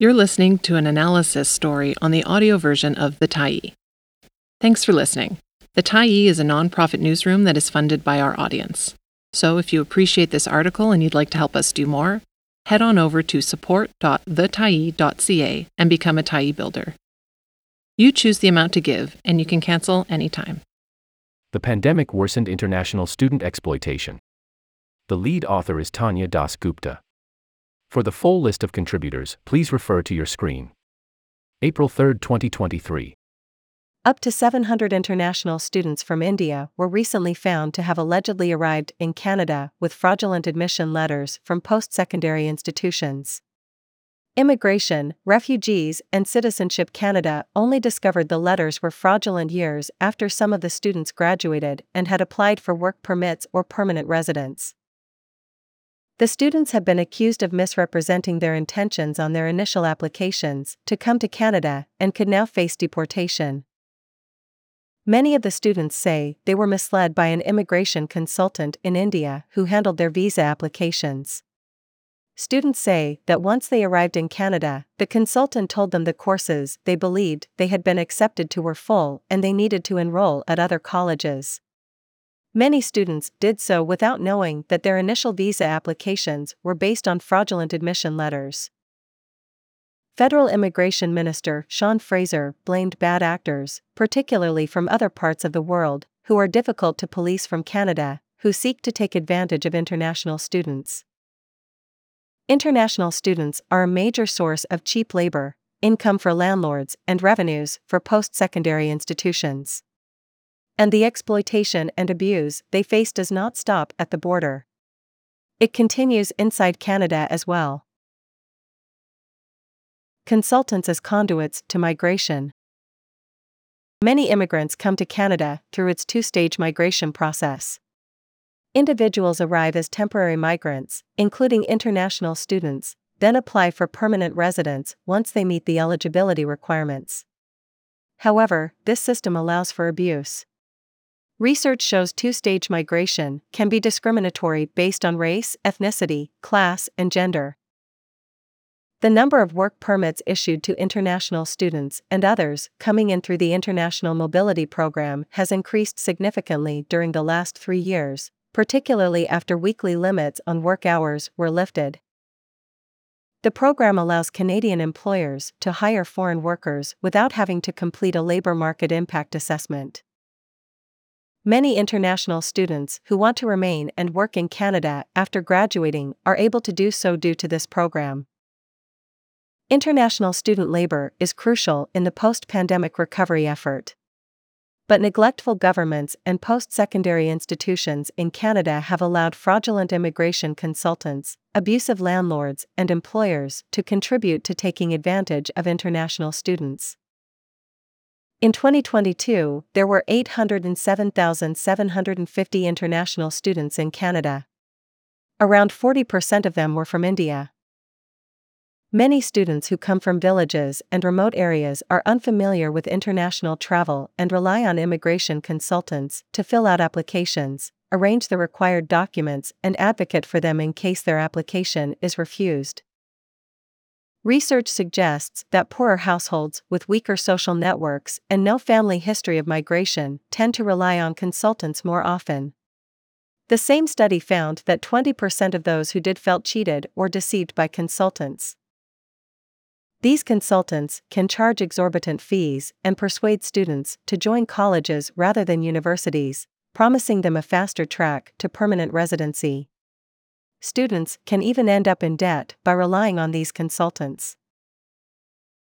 You're listening to an analysis story on the audio version of The Tyee. Thanks for listening. The Tyee is a nonprofit newsroom that is funded by our audience. So if you appreciate this article and you'd like to help us do more, head on over to support.thetyee.ca and become a Tyee builder. You choose the amount to give, and you can cancel anytime. The pandemic worsened international student exploitation. The lead author is Tania Das Gupta. For the full list of contributors, please refer to your screen. April 3, 2023. Up to 700 international students from India were recently found to have allegedly arrived in Canada with fraudulent admission letters from post secondary institutions. Immigration, Refugees, and Citizenship Canada only discovered the letters were fraudulent years after some of the students graduated and had applied for work permits or permanent residence. The students have been accused of misrepresenting their intentions on their initial applications to come to Canada and could now face deportation. Many of the students say they were misled by an immigration consultant in India who handled their visa applications. Students say that once they arrived in Canada, the consultant told them the courses they believed they had been accepted to were full and they needed to enroll at other colleges. Many students did so without knowing that their initial visa applications were based on fraudulent admission letters. Federal Immigration Minister Sean Fraser blamed bad actors, particularly from other parts of the world, who are difficult to police from Canada, who seek to take advantage of international students. International students are a major source of cheap labor, income for landlords, and revenues for post secondary institutions. And the exploitation and abuse they face does not stop at the border. It continues inside Canada as well. Consultants as conduits to migration. Many immigrants come to Canada through its two stage migration process. Individuals arrive as temporary migrants, including international students, then apply for permanent residence once they meet the eligibility requirements. However, this system allows for abuse. Research shows two stage migration can be discriminatory based on race, ethnicity, class, and gender. The number of work permits issued to international students and others coming in through the International Mobility Program has increased significantly during the last three years, particularly after weekly limits on work hours were lifted. The program allows Canadian employers to hire foreign workers without having to complete a labor market impact assessment. Many international students who want to remain and work in Canada after graduating are able to do so due to this program. International student labor is crucial in the post pandemic recovery effort. But neglectful governments and post secondary institutions in Canada have allowed fraudulent immigration consultants, abusive landlords, and employers to contribute to taking advantage of international students. In 2022, there were 807,750 international students in Canada. Around 40% of them were from India. Many students who come from villages and remote areas are unfamiliar with international travel and rely on immigration consultants to fill out applications, arrange the required documents, and advocate for them in case their application is refused. Research suggests that poorer households with weaker social networks and no family history of migration tend to rely on consultants more often. The same study found that 20% of those who did felt cheated or deceived by consultants. These consultants can charge exorbitant fees and persuade students to join colleges rather than universities, promising them a faster track to permanent residency. Students can even end up in debt by relying on these consultants.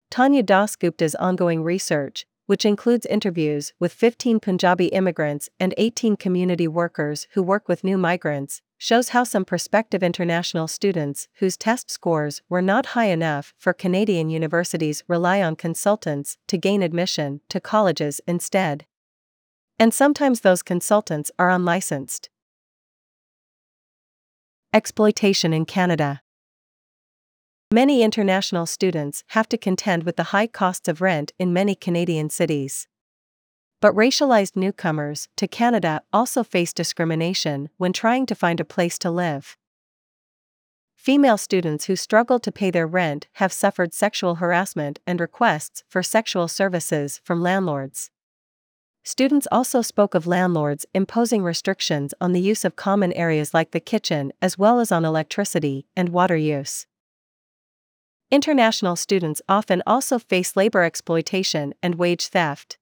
Tania Das Gupta's ongoing research, which includes interviews with 15 Punjabi immigrants and 18 community workers who work with new migrants, shows how some prospective international students whose test scores were not high enough for Canadian universities rely on consultants to gain admission to colleges instead. And sometimes those consultants are unlicensed. Exploitation in Canada. Many international students have to contend with the high costs of rent in many Canadian cities. But racialized newcomers to Canada also face discrimination when trying to find a place to live. female students who struggle to pay their rent have suffered sexual harassment and requests for sexual services from landlords. Students also spoke of landlords imposing restrictions on the use of common areas like the kitchen as well as on electricity and water use. International students often also face labor exploitation and wage theft.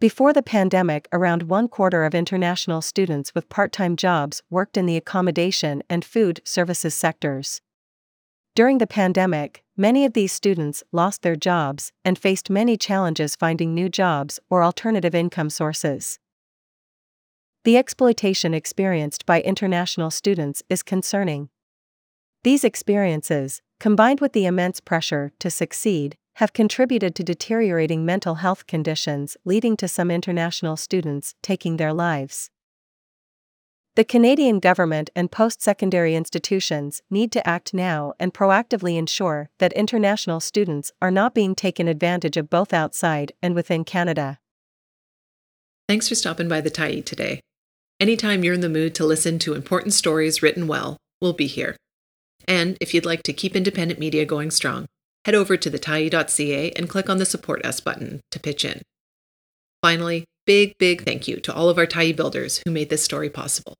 Before the pandemic, around one quarter of international students with part time jobs worked in the accommodation and food services sectors. During the pandemic, many of these students lost their jobs and faced many challenges finding new jobs or alternative income sources. The exploitation experienced by international students is concerning. These experiences, combined with the immense pressure to succeed, have contributed to deteriorating mental health conditions, leading to some international students taking their lives. The Canadian government and post secondary institutions need to act now and proactively ensure that international students are not being taken advantage of both outside and within Canada. Thanks for stopping by the Tyee today. Anytime you're in the mood to listen to important stories written well, we'll be here. And if you'd like to keep independent media going strong, head over to thetyee.ca and click on the Support Us button to pitch in. Finally, big, big thank you to all of our Tyee builders who made this story possible.